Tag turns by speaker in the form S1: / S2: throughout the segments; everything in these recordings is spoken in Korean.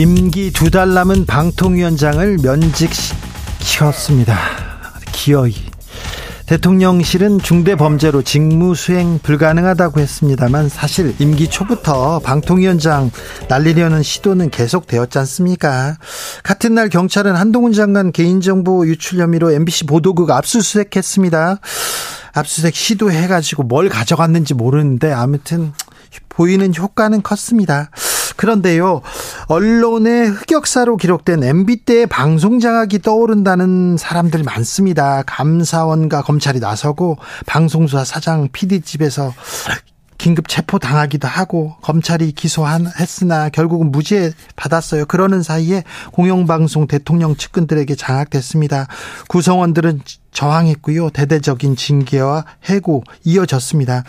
S1: 임기 두 달 남은 방통위원장을 면직시켰습니다. 기어이 대통령실은 중대 범죄로 직무 수행 불가능하다고 했습니다만 사실 임기 초부터 방통위원장 날리려는 시도는 계속되었지 않습니까? 같은 날 경찰은 한동훈 장관 개인정보 유출 혐의로 MBC 보도국 압수수색했습니다. 압수수색 시도해가지고 뭘 가져갔는지 모르는데 아무튼 보이는 효과는 컸습니다. 그런데요, 언론의 흑역사로 기록된 MB 때의 방송 장악이 떠오른다는 사람들 많습니다. 감사원과 검찰이 나서고 방송사 사장 PD 집에서 긴급 체포 당하기도 하고 검찰이 기소한 했으나 결국은 무죄 받았어요. 그러는 사이에 공영방송 대통령 측근들에게 장악됐습니다. 구성원들은 저항했고요. 대대적인 징계와 해고 이어졌습니다.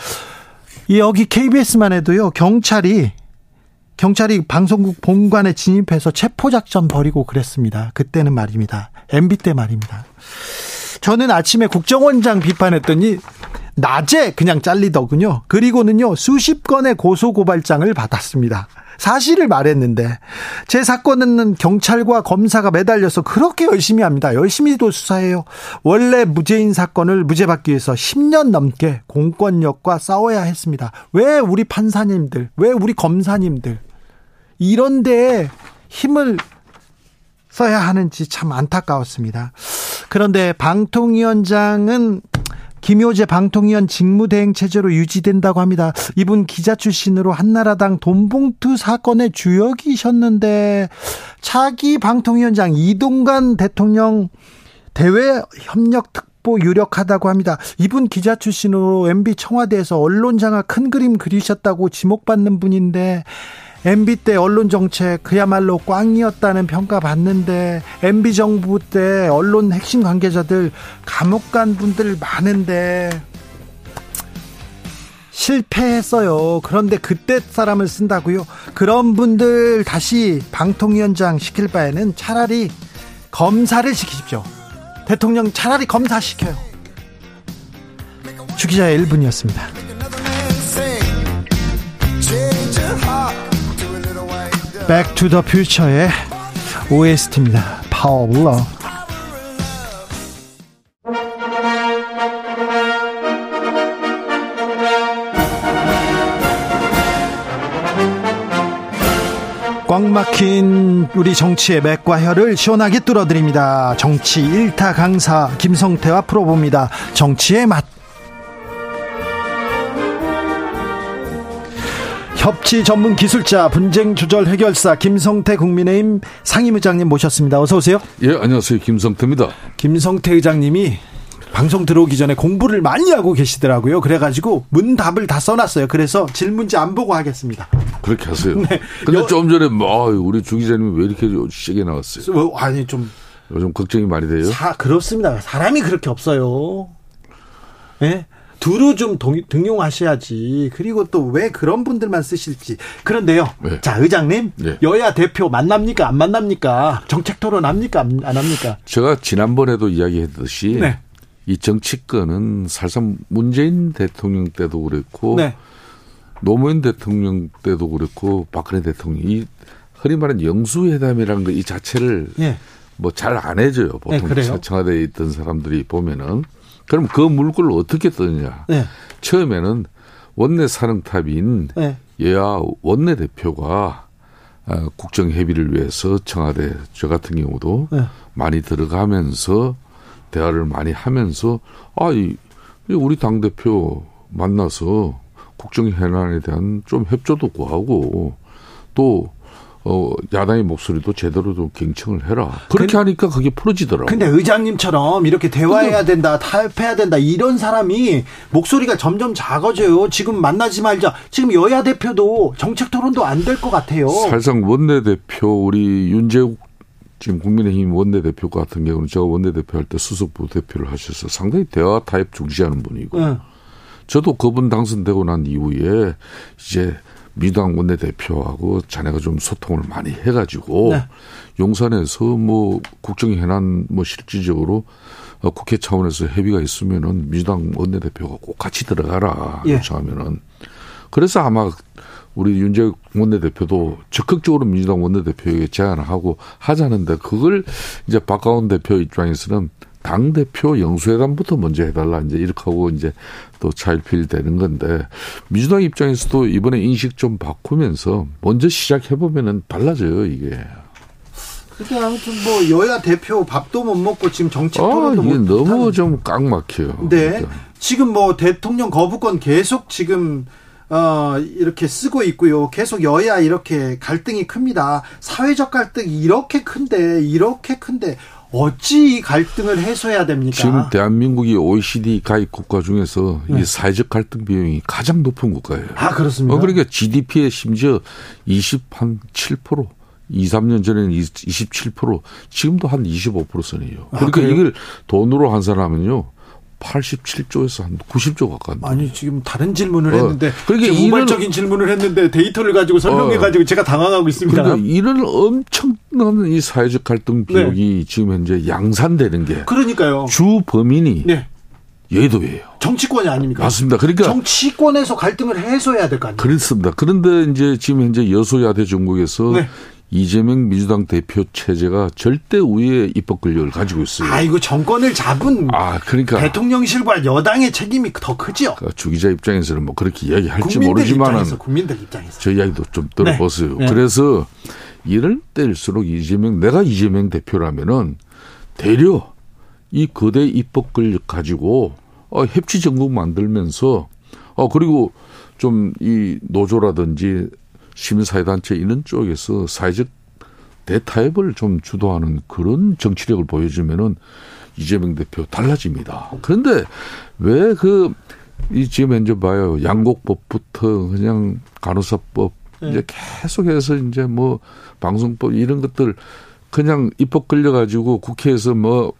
S1: 여기 KBS만 해도요, 경찰이 경찰이 방송국 본관에 진입해서 체포작전 벌이고 그랬습니다. 그때는 말입니다. MB 때 말입니다. 저는 아침에 국정원장 비판했더니 낮에 그냥 잘리더군요. 그리고는요, 수십 건의 고소고발장을 받았습니다. 사실을 말했는데 제 사건은 경찰과 검사가 매달려서 그렇게 열심히 합니다. 열심히도 수사해요. 원래 무죄인 사건을 무죄받기 위해서 10년 넘게 공권력과 싸워야 했습니다. 왜 우리 판사님들, 왜 우리 검사님들 이런 데에 힘을 써야 하는지 참 안타까웠습니다. 그런데 방통위원장은 김효재 방통위원 직무대행 체제로 유지된다고 합니다. 이분 기자 출신으로 한나라당 돈봉투 사건의 주역이셨는데 차기 방통위원장 이동관 대통령 대외 협력 특보 유력하다고 합니다. 이분 기자 출신으로 MB 청와대에서 언론 장악 큰 그림 그리셨다고 지목받는 분인데 MB 때 언론 정책 그야말로 꽝이었다는 평가 받는데 MB 정부 때 언론 핵심 관계자들 감옥 간 분들 많은데 실패했어요. 그런데 그때 사람을 쓴다고요? 그런 분들 다시 방통위원장 시킬 바에는 차라리 검사를 시키십시오. 대통령 차라리 검사 시켜요. 주기자의 1분이었습니다. Back to the Future의 OST입니다. Power of Love. 꽉 막힌 우리 정치의 맥과 혀를 시원하게 뚫어드립니다. 정치 1타 강사 김성태와 풀어봅니다. 정치의 맛. 협치 전문 기술자 분쟁 조절 해결사 김성태 국민의힘 상임의장님 모셨습니다. 어서 오세요.
S2: 예, 안녕하세요. 김성태입니다.
S1: 김성태 의장님이 방송 들어오기 전에 공부를 많이 하고 계시더라고요. 그래가지고 문답을 다 써놨어요. 그래서 질문지 안 보고 하겠습니다.
S2: 그렇게 하세요. 네. 근데 여, 좀 전에 뭐 우리 주 기자님이 왜 이렇게 세게 나왔어요?
S1: 뭐, 아니 좀
S2: 요즘 걱정이 많이 돼요.
S1: 사, 그렇습니다. 사람이 그렇게 없어요. 예? 네? 두루 좀 동, 등용하셔야지. 그리고 또 왜 그런 분들만 쓰실지. 그런데요. 네. 자, 의장님. 네. 여야 대표 만납니까? 안 만납니까? 정책 토론 합니까? 안, 합니까?
S2: 제가 지난번에도 이야기했듯이 네. 이 정치권은 사실상 문재인 대통령 때도 그랬고 네. 노무현 대통령 때도 그랬고 박근혜 대통령 이 흔히 말하는 영수회담이라는 거 이 자체를 네. 뭐잘 안 해줘요. 보통 네, 청와대에 있던 사람들이 보면은 그럼 그 물꼬를 어떻게 뜨느냐. 네. 처음에는 원내 사령탑인 네. 여야 원내 대표가 아, 국정 협의를 위해서 청와대 저 같은 경우도 네. 많이 들어가면서 대화를 많이 하면서 아, 이, 우리 당 대표 만나서 국정 현안에 대한 좀 협조도 구하고 또 어, 야당의 목소리도 제대로 좀 경청을 해라. 그렇게 근, 하니까 그게 풀어지더라고.
S1: 근데 의장님처럼 이렇게 대화해야 된다, 타협해야 된다, 이런 사람이 목소리가 점점 작아져요. 지금 만나지 말자. 지금 여야 대표도 정책 토론도 안 될 것 같아요.
S2: 사실상 원내대표, 우리 윤재욱 지금 국민의힘 원내대표 같은 경우는 제가 원내대표 할 때 수석부 대표를 하셔서 상당히 대화 타협 중시하는 분이고. 네. 저도 그분 당선되고 난 이후에 이제 민주당 원내대표하고 자네가 좀 소통을 많이 해가지고 네. 용산에서 뭐 국정 현안 뭐 실질적으로 어, 국회 차원에서 협의가 있으면은 민주당 원내대표가 꼭 같이 들어가라 예. 요청하면은 그래서 아마 우리 윤재 원내대표도 적극적으로 민주당 원내대표에게 제안을 하고 하자는데 그걸 이제 박가원 대표 입장에서는 당 대표 영수회담부터 먼저 해달라 이제 이렇게 하고 이제 또 차일피일 되는 건데 민주당 입장에서도 이번에 인식 좀 바꾸면서 먼저 시작해 보면은 달라져요 이게.
S1: 그게 아무튼 뭐 여야 대표 밥도 못 먹고 지금 정책 토론도
S2: 아, 이게 너무 좀 꽉 막혀요.
S1: 네. 그러니까. 지금 뭐 대통령 거부권 계속 지금 어, 이렇게 쓰고 있고요. 계속 여야 이렇게 갈등이 큽니다. 사회적 갈등이 이렇게 큰데, 이렇게 큰데, 어찌 이 갈등을 해소해야 됩니까?
S2: 지금 대한민국이 OECD 가입 국가 중에서 네. 이 사회적 갈등 비용이 가장 높은 국가예요.
S1: 아, 그렇습니까?
S2: 어, 그러니까 GDP의 심지어 27%. 2, 3년 전에는 27%, 지금도 한 25%선이에요. 아, 그러니까 아, 이걸 돈으로 환산하면요. 87조에서 한 90조 가까운.
S1: 아니 지금 다른 질문을 어. 했는데 그러니까 우발적인 질문을 했는데 데이터를 가지고 설명해 가지고 어. 제가 당황하고 있습니다.
S2: 그러니까 이런 엄청난 이 사회적 갈등 네. 비용이 네. 지금 현재 양산되는 게
S1: 그러니까요.
S2: 주 범인이 네. 여의도예요.
S1: 정치권이 아닙니까?
S2: 맞습니다. 그러니까
S1: 정치권에서 갈등을 해소해야 될 거 아니에요.
S2: 그렇습니다. 그런데 이제 지금 현재 여소야대 전국에서 네. 이재명 민주당 대표 체제가 절대 우위의 입법 권력을 가지고 있어요.
S1: 아이고 정권을 잡은 아 그러니까 대통령실과 여당의 책임이 더 크지요.
S2: 그러니까 주 기자 입장에서는 뭐 그렇게 이야기할지 모르지만은
S1: 입장에서, 국민들 입장에서
S2: 저 이야기도 좀 들어보세요. 네. 네. 그래서 이럴 때일수록 이재명 내가 이재명 대표라면은 대려 이 거대 입법 권력 가지고 어, 협치 정국 만들면서 어 그리고 좀 이 노조라든지 시민사회단체 이런 쪽에서 사회적 대타협을 좀 주도하는 그런 정치력을 보여주면은 이재명 대표 달라집니다. 그런데 왜 그 이 지금 현재 봐요 양곡법부터 그냥 간호사법 네. 이제 계속해서 이제 뭐 방송법 이런 것들 그냥 입법 걸려가지고 국회에서 뭐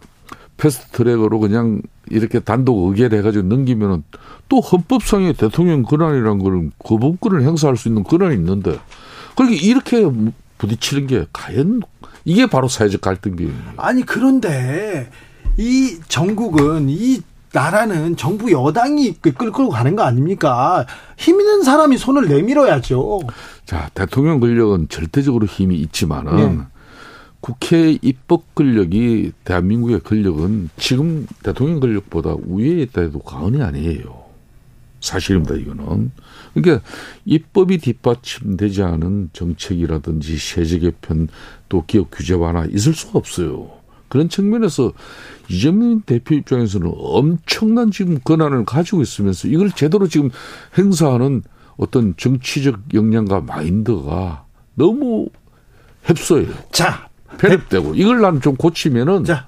S2: 패스트트랙으로 그냥 이렇게 단독 의결 해가지고 넘기면은 또 헌법상의 대통령 권한이라는 걸 거부권을 행사할 수 있는 권한이 있는데 그렇게 이렇게 부딪히는 게 과연 이게 바로 사회적 갈등 비용이에요.
S1: 아니 그런데 이 전국은 이 나라는 정부 여당이 끌고 가는 거 아닙니까? 힘 있는 사람이 손을 내밀어야죠.
S2: 자, 대통령 권력은 절대적으로 힘이 있지만은 네. 국회 입법 권력이 대한민국의 권력은 지금 대통령 권력보다 우위에 있다 해도 과언이 아니에요. 사실입니다, 이거는. 그러니까 입법이 뒷받침되지 않은 정책이라든지 세제 개편 또 기업 규제 완화 있을 수가 없어요. 그런 측면에서 이재명 대표 입장에서는 엄청난 지금 권한을 가지고 있으면서 이걸 제대로 지금 행사하는 어떤 정치적 역량과 마인드가 너무 햅소해요.
S1: 자,
S2: 편입되고 이걸 난 좀 고치면은 자.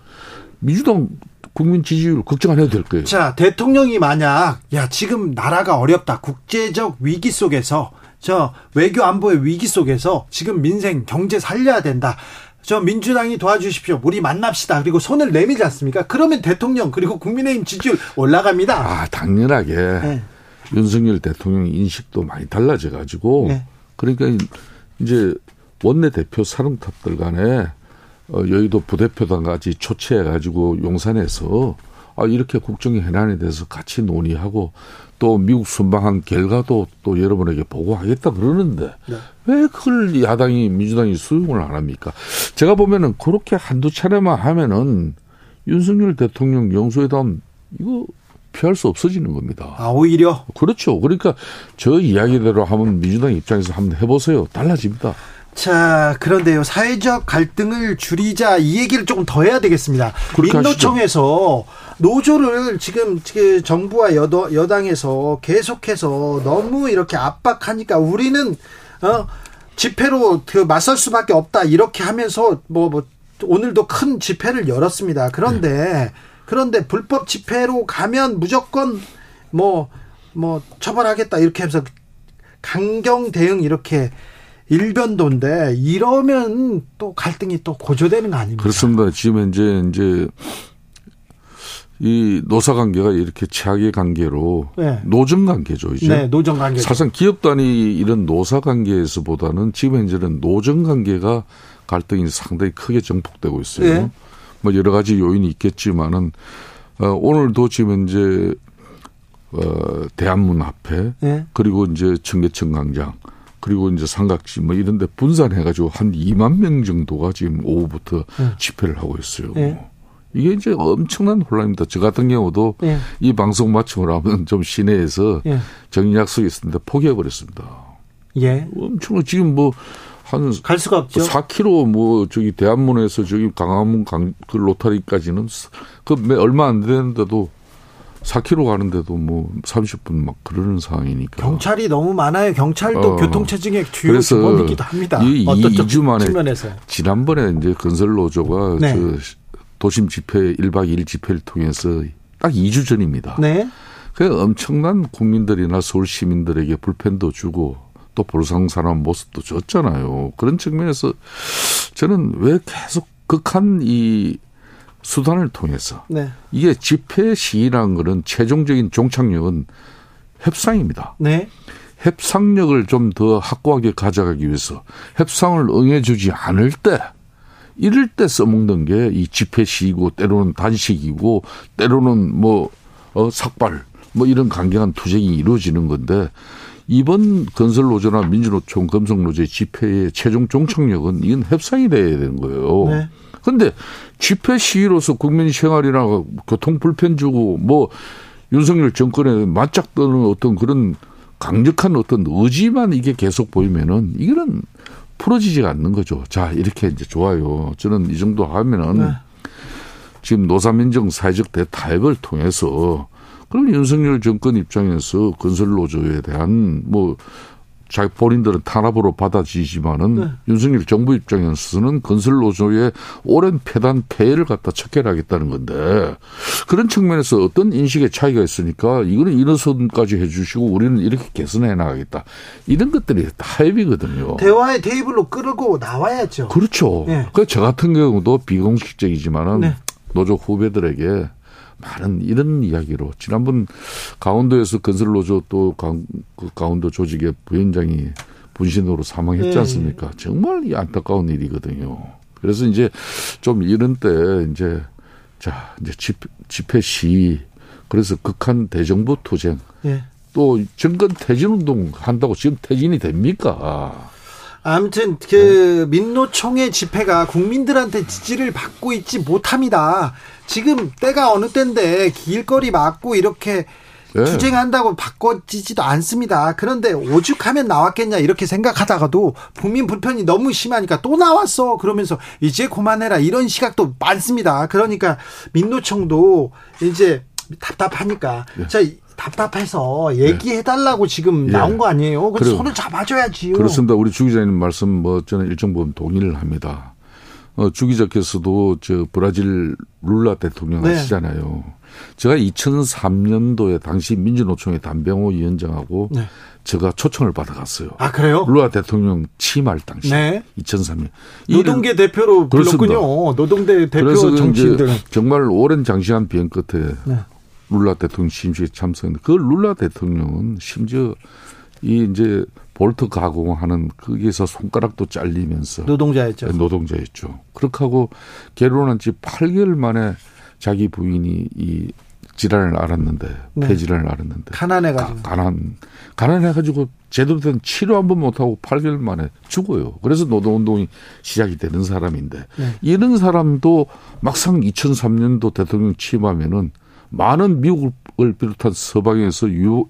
S2: 민주당 국민 지지율 걱정 안 해도 될 거예요.
S1: 자, 대통령이 만약 야, 지금 나라가 어렵다. 국제적 위기 속에서 저 외교 안보의 위기 속에서 지금 민생 경제 살려야 된다. 저 민주당이 도와주십시오. 우리 만납시다. 그리고 손을 내밀지 않습니까? 그러면 대통령 그리고 국민의힘 지지율 올라갑니다.
S2: 아, 당연하게 네. 윤석열 대통령 인식도 많이 달라져 가지고 네. 그러니까 이제 원내대표 사령탑들 간에 어, 여의도 부대표단까지 초치해가지고 용산에서 아, 이렇게 국정의 해난에 대해서 같이 논의하고 또 미국 순방한 결과도 또 여러분에게 보고하겠다 그러는데 네. 왜 그걸 야당이 민주당이 수용을 안 합니까? 제가 보면은 그렇게 한두 차례만 하면은 윤석열 대통령 영수회담 이거 피할 수 없어지는 겁니다.
S1: 아, 오히려?
S2: 그렇죠. 그러니까 저 이야기대로 하면 민주당 입장에서 한번 해보세요. 달라집니다.
S1: 자, 그런데요. 사회적 갈등을 줄이자 이 얘기를 조금 더 해야 되겠습니다. 민노총에서 노조를 지금 그 정부와 여도, 여당에서 계속해서 너무 이렇게 압박하니까 우리는 어 집회로 그 맞설 수밖에 없다 이렇게 하면서 뭐, 뭐 오늘도 큰 집회를 열었습니다. 그런데 네. 그런데 불법 집회로 가면 무조건 뭐뭐 뭐 처벌하겠다 이렇게 하면서 강경 대응 이렇게 일변도인데 이러면 또 갈등이 또 고조되는 거 아닙니까?
S2: 그렇습니다. 지금 이제 이제 이 노사 관계가 이렇게 최악의 관계로 네. 노정 관계죠, 이제.
S1: 네, 노정 관계.
S2: 사실상 기업 단위 이런 노사 관계에서보다는 지금 현재는 노정 관계가 갈등이 상당히 크게 정폭되고 있어요. 네. 뭐 여러 가지 요인이 있겠지만은 어, 오늘도 지금 이제 어, 대한문 앞에 네. 그리고 이제 청계천 광장 그리고 이제 삼각지 뭐 이런 데 분산해가지고 한 2만 명 정도가 지금 오후부터 네. 집회를 하고 있어요. 네. 이게 이제 엄청난 혼란입니다. 저 같은 경우도 네. 이 방송 마치고 나면 좀 시내에서 예. 정리 약속이 있었는데 포기해버렸습니다.
S1: 예.
S2: 엄청 지금 뭐 한.
S1: 갈 수가 없죠.
S2: 4km 뭐 저기 대한문에서 저기 강화문 강, 그 로타리까지는 그 얼마 안 되는데도 4km 가는데도 뭐 30분 막 그러는 상황이니까.
S1: 경찰이 너무 많아요. 경찰도 어, 교통체증의 주요 기본이기도 합니다.
S2: 이, 어떤 2주 만에 측면에서. 지난번에 이제 건설노조가 네. 저 도심 집회 1박 2일 집회를 통해서 딱 2주 전입니다.
S1: 네.
S2: 그 엄청난 국민들이나 서울 시민들에게 불편도 주고 또 볼상사람 모습도 줬잖아요. 그런 측면에서 저는 왜 계속 극한 이 수단을 통해서 네. 이게 집회 시위라는 거는 최종적인 종착역은 협상입니다.
S1: 네.
S2: 협상력을 좀 더 확고하게 가져가기 위해서 협상을 응해주지 않을 때 이럴 때 써먹는 게 이 집회 시위고 때로는 단식이고 때로는 뭐 어, 삭발 뭐 이런 강경한 투쟁이 이루어지는 건데 이번 건설 노조나 민주노총 금속노조의 집회의 최종 종착역은 이건 협상이 돼야 되는 거예요. 네. 근데 집회 시위로서 국민 생활이나 교통 불편 주고 뭐 윤석열 정권에 맞짝 뜨는 어떤 그런 강력한 어떤 의지만 이게 계속 보이면은 이거는 풀어지지가 않는 거죠. 자, 이렇게 이제 좋아요. 저는 이 정도 하면은 네. 지금 노사민정 사회적 대타협을 통해서 그럼 윤석열 정권 입장에서 건설노조에 대한 뭐 자기 본인들은 탄압으로 받아지지만은 네. 윤석열 정부 입장에서는 건설노조의 오랜 폐단 폐해를 갖다 척결하겠다는 건데 그런 측면에서 어떤 인식의 차이가 있으니까 이거는 이런 선까지 해주시고 우리는 이렇게 개선해 나가겠다 이런 것들이 타협이거든요.
S1: 대화의 테이블로 끌고 나와야죠.
S2: 그렇죠. 네. 그저 같은 경우도 비공식적이지만은 네. 노조 후배들에게 많은 이런 이야기로 지난번 강원도에서 건설노조 또 강, 그 강원도 조직의 부위원장이 분신으로 사망했지 네. 않습니까? 네. 정말 이 안타까운 일이거든요. 그래서 이제 좀 이런 때 이제 자 이제 집, 집회 시 그래서 극한 대정부 투쟁 네. 또 정권 퇴진 운동 한다고 지금 퇴진이 됩니까?
S1: 아무튼 그 민노총의 집회가 국민들한테 지지를 받고 있지 못합니다. 지금 때가 어느 때인데 길거리 막고 이렇게 네. 투쟁한다고 바꿔지지도 않습니다. 그런데 오죽하면 나왔겠냐 이렇게 생각하다가도 국민 불편이 너무 심하니까 또 나왔어 그러면서 이제 그만해라 이런 시각도 많습니다. 그러니까 민노총도 이제 답답하니까 네. 자 답답해서 얘기해달라고 지금 예. 나온 거 아니에요? 그래 손을 잡아줘야지요.
S2: 그렇습니다. 우리 주 기자님 말씀 뭐 저는 일정 부분 동의를 합니다. 어, 주 기자께서도 저 브라질 룰라 대통령 네. 아시잖아요. 제가 2003년도에 당시 민주노총의 담병호 위원장하고 네. 제가 초청을 받아갔어요.
S1: 아 그래요?
S2: 룰라 대통령 취임할 당시 네. 2003년.
S1: 노동계 대표로 불렀군요. 노동대 대표 정치인들.
S2: 정말 오랜 장시간 비행 끝에 네. 룰라 대통령 심식에 참석했는데 그 룰라 대통령은 심지어 이 이제 볼트 가공하는 거기에서 손가락도 잘리면서
S1: 노동자였죠.
S2: 네, 노동자였죠. 그렇게 하고 결혼한 지 8개월 만에 자기 부인이 이 질환을 알았는데 네. 폐질환을 알았는데
S1: 가난해 가지고
S2: 가난 가난해 가지고 제대로 된 치료 한 번 못 하고 8개월 만에 죽어요. 그래서 노동 운동이 시작이 되는 사람인데 네. 이런 사람도 막상 2003년도 대통령 취임하면은 많은 미국을 비롯한 서방에서 유,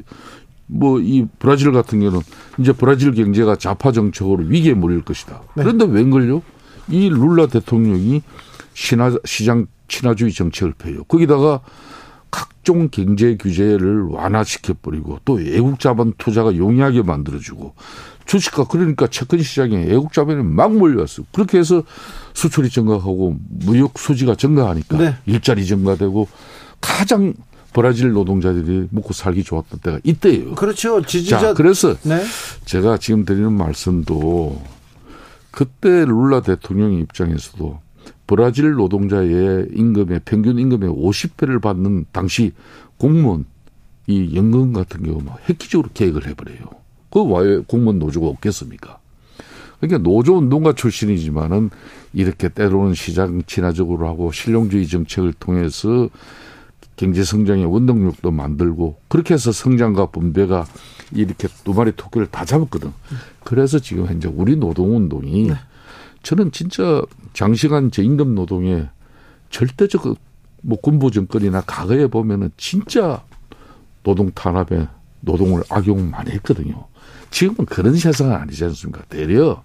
S2: 뭐, 이 브라질 같은 경우는 이제 브라질 경제가 좌파 정책으로 위기에 몰릴 것이다. 네. 그런데 웬걸요? 이 룰라 대통령이 신화, 시장 친화주의 정책을 펴요. 거기다가 각종 경제 규제를 완화시켜버리고 또 외국 자본 투자가 용이하게 만들어주고 주식가 그러니까 채권 시장에 애국 자본이 막 몰려왔어요. 그렇게 해서 수출이 증가하고 무역 수지가 증가하니까 네. 일자리 증가되고 가장 브라질 노동자들이 먹고 살기 좋았던 때가 이때예요.
S1: 그렇죠. 지지자. 자,
S2: 그래서 네. 제가 지금 드리는 말씀도 그때 룰라 대통령 입장에서도 브라질 노동자의 임금의 평균 임금의 50배를 받는 당시 공무원 이 연금 같은 경우 막 획기적으로 계획을 해버려요. 그왜 공무원 노조가 없겠습니까? 그러니까 노조 운동가 출신이지만은 이렇게 때로는 시장 친화적으로 하고 실용주의 정책을 통해서 경제 성장의 원동력도 만들고 그렇게 해서 성장과 분배가 이렇게 두 마리 토끼를 다 잡았거든. 그래서 지금 현재 우리 노동 운동이 네. 저는 진짜 장시간 저임금 노동에 절대적 뭐 군부 정권이나 과거에 보면은 진짜 노동 탄압에 노동을 악용 많이 했거든요. 지금은 그런 세상은 아니지 않습니까? 대려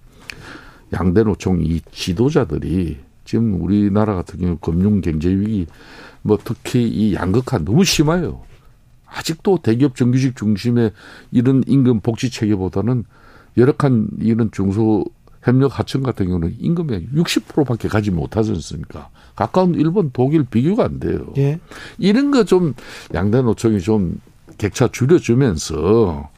S2: 양대 노총 이 지도자들이 지금 우리나라 같은 경우 금융 경제 위기 뭐 특히 이 양극화 너무 심해요. 아직도 대기업 정규직 중심의 이런 임금 복지 체계보다는 열악한 이런 중소 협력 하청 같은 경우는 임금의 60%밖에 가지 못하지 않습니까? 가까운 일본, 독일 비교가 안 돼요. 예. 이런 거 좀 양대 노총이 좀 격차 줄여주면서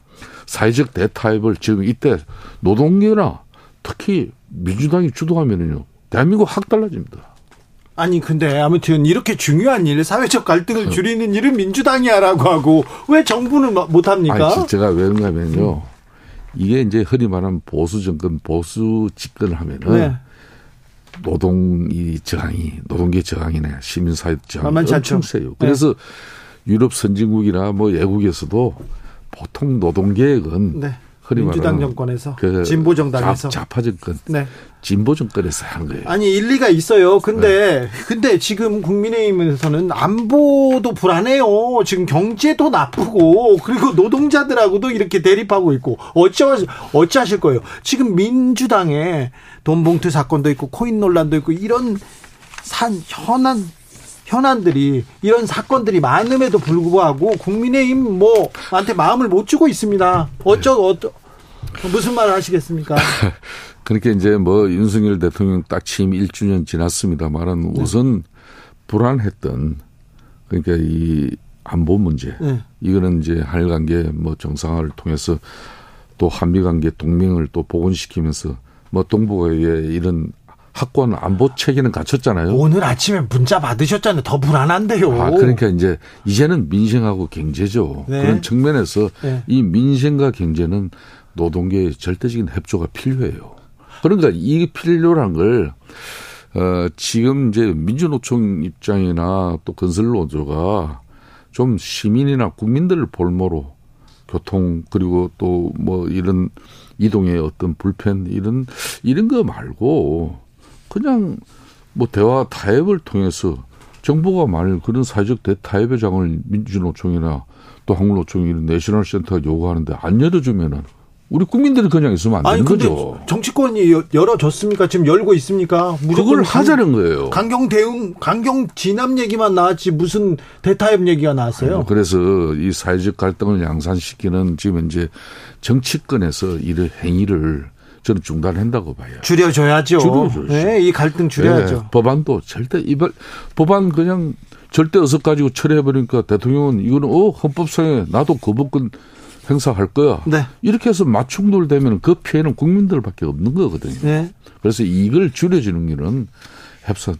S2: 사회적 대타협을 지금 이때 노동계나 특히 민주당이 주도하면은요 대한민국 확 달라집니다.
S1: 아니 근데 아무튼 이렇게 중요한 일 사회적 갈등을 줄이는 일은 민주당이야라고 하고 왜 정부는 못 합니까?
S2: 아니, 제가 왜 그런가면요. 이게 이제 흔히 말하는 보수 정권, 보수 집권을 하면은 네. 노동이 저항이 노동계 저항이나 시민사회 저항이 엄청 세요. 네. 그래서 네. 유럽 선진국이나 뭐 외국에서도 보통 노동계획은 네.
S1: 민주당 정권에서 그 진보 정당에서
S2: 좌파 정권, 네. 진보 정권에서 한 거예요.
S1: 아니 일리가 있어요. 근데 네. 근데 지금 국민의힘에서는 안보도 불안해요. 지금 경제도 나쁘고 그리고 노동자들하고도 이렇게 대립하고 있고 어쩌 어찌하실 거예요. 지금 민주당에 돈봉투 사건도 있고 코인 논란도 있고 이런 산 현안 현안들이 이런 사건들이 많음에도 불구하고 국민의힘 뭐한테 마음을 못 주고 있습니다. 어쩌 어떠 무슨 말을 하시겠습니까?
S2: 그러니까 이제 뭐 윤석열 대통령 딱 취임 1주년 지났습니다만은 네. 우선 불안했던 그러니까 이 안보 문제 네. 이거는 이제 한일 관계 뭐 정상화를 통해서 또 한미 관계 동맹을 또 복원시키면서 뭐 동북아의 이런 학권 안보 체계는 갖췄잖아요.
S1: 오늘 아침에 문자 받으셨잖아요. 더 불안한데요.
S2: 아, 그러니까 이제 이제는 민생하고 경제죠. 네. 그런 측면에서 네. 이 민생과 경제는 노동계의 절대적인 협조가 필요해요. 그러니까 이게 필요한 걸 어, 지금 이제 민주노총 입장이나 또 건설노조가 좀 시민이나 국민들을 볼모로 교통 그리고 또 뭐 이런 이동의 어떤 불편 이런 이런 거 말고 그냥 뭐 대화 타협을 통해서 정부가 만일 그런 사회적 대타협의 장을 민주노총이나 또 한국노총이 이런 내셔널 센터가 요구하는데 안 열어주면은 우리 국민들이 그냥 있으면 안 되는 거죠.
S1: 정치권이 열어줬습니까? 지금 열고 있습니까?
S2: 그걸 하자는 거예요.
S1: 강경 대응, 강경 진압 얘기만 나왔지 무슨 대타협 얘기가 나왔어요. 아니,
S2: 그래서 이 사회적 갈등을 양산시키는 지금 이제 정치권에서 이런 행위를 저는 중단한다고 봐요.
S1: 줄여줘야죠. 줄여줘야죠. 네, 이 갈등 줄여야죠. 네,
S2: 법안도 절대 이발 법안 그냥 절대 어서 가지고 처리해버리니까 대통령은 이거는 어 헌법상에 나도 거부권 행사할 거야. 네. 이렇게 해서 맞충돌 되면 그 피해는 국민들밖에 없는 거거든요. 네. 그래서 이걸 줄여주는 길은 협상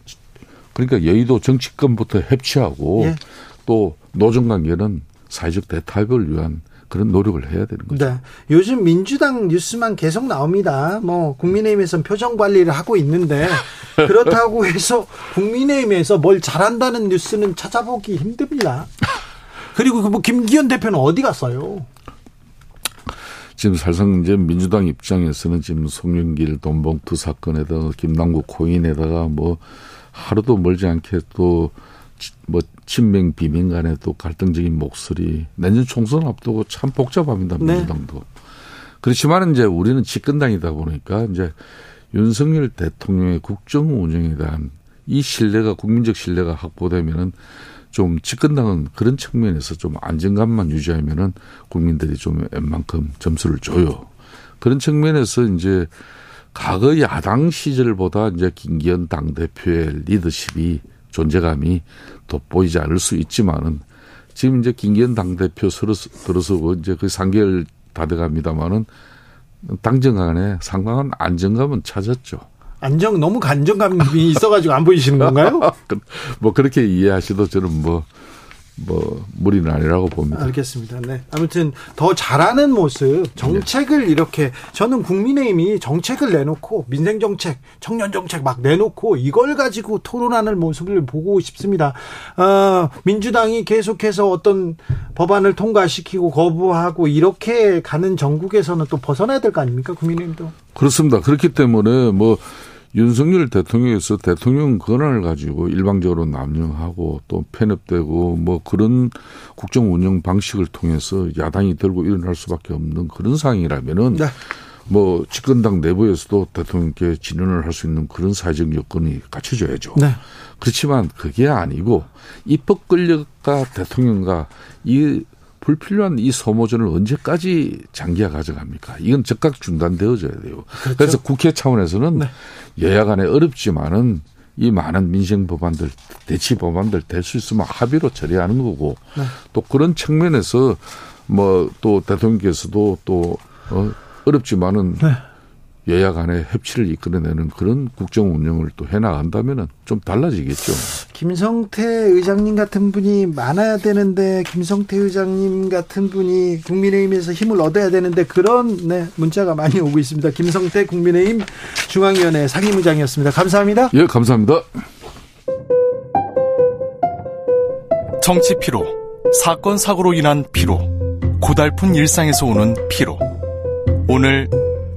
S2: 그러니까 여의도 정치권부터 협치하고 네. 또 노정 관계는 사회적 대타협을 위한 그런 노력을 해야 되는 거죠. 네.
S1: 요즘 민주당 뉴스만 계속 나옵니다. 뭐 국민의힘에서는 표정 관리를 하고 있는데 그렇다고 해서 국민의힘에서 뭘 잘한다는 뉴스는 찾아보기 힘듭니다. 그리고 그 뭐 김기현 대표는 어디 갔어요?
S2: 지금 사실상 이제 민주당 입장에서는 지금 송영길 돈봉투 사건에다가 김남국 코인에다가 뭐 하루도 멀지 않게 또 뭐 친명 비명 간에 또 갈등적인 목소리 내년 총선 앞두고 참 복잡합니다 네. 민주당도 네. 그렇지만 이제 우리는 집권당이다 보니까 이제 윤석열 대통령의 국정 운영에 대한 이 신뢰가 국민적 신뢰가 확보되면은 좀 집권당은 그런 측면에서 좀 안정감만 유지하면은 국민들이 좀 웬만큼 점수를 줘요. 그런 측면에서 이제 과거 야당 시절보다 이제 김기현 당대표의 리더십이 존재감이 돋보이지 않을 수 있지만은 지금 이제 김기현 당대표 들어서고 이제 그 3개월 다 돼갑니다만은 당정 간에 상당한 안정감은 찾았죠.
S1: 안정 너무 안정감이 있어가지고 안 보이시는 건가요?
S2: 뭐 그렇게 이해하시도 저는 뭐뭐 무리는 아니라고 봅니다.
S1: 알겠습니다. 네. 아무튼 더 잘하는 모습, 정책을 네. 이렇게 저는 국민의힘이 정책을 내놓고 민생 정책, 청년 정책 막 내놓고 이걸 가지고 토론하는 모습을 보고 싶습니다. 어, 민주당이 계속해서 어떤 법안을 통과시키고 거부하고 이렇게 가는 전국에서는 또 벗어나야 될 거 아닙니까? 국민의힘도.
S2: 그렇습니다. 그렇기 때문에 뭐 윤석열 대통령에서 대통령 권한을 가지고 일방적으로 남용하고 또 편협되고 뭐 그런 국정 운영 방식을 통해서 야당이 들고 일어날 수밖에 없는 그런 상황이라면은 네. 뭐 집권당 내부에서도 대통령께 진언을 할 수 있는 그런 사회적 여건이 갖춰져야죠. 네. 그렇지만 그게 아니고 입법 권력과 대통령과 이 불필요한 이 소모전을 언제까지 장기화 가져갑니까? 이건 즉각 중단되어져야 돼요. 그렇죠. 그래서 국회 차원에서는 네. 여야 간에 어렵지만은 이 많은 민생 법안들, 대치 법안들 될 수 있으면 합의로 처리하는 거고 네. 또 그런 측면에서 뭐 또 대통령께서도 또 어, 어렵지만은 네. 여야 간의 협치를 이끌어내는 그런 국정 운영을 또 해나간다면은 좀 달라지겠죠.
S1: 김성태 의장님 같은 분이 많아야 되는데 김성태 의장님 같은 분이 국민의힘에서 힘을 얻어야 되는데 그런 네, 문자가 많이 오고 있습니다. 김성태 국민의힘 중앙위원회 상임의장이었습니다. 감사합니다.
S2: 예, 감사합니다.
S3: 정치 피로, 사건 사고로 인한 피로, 고달픈 일상에서 오는 피로. 오늘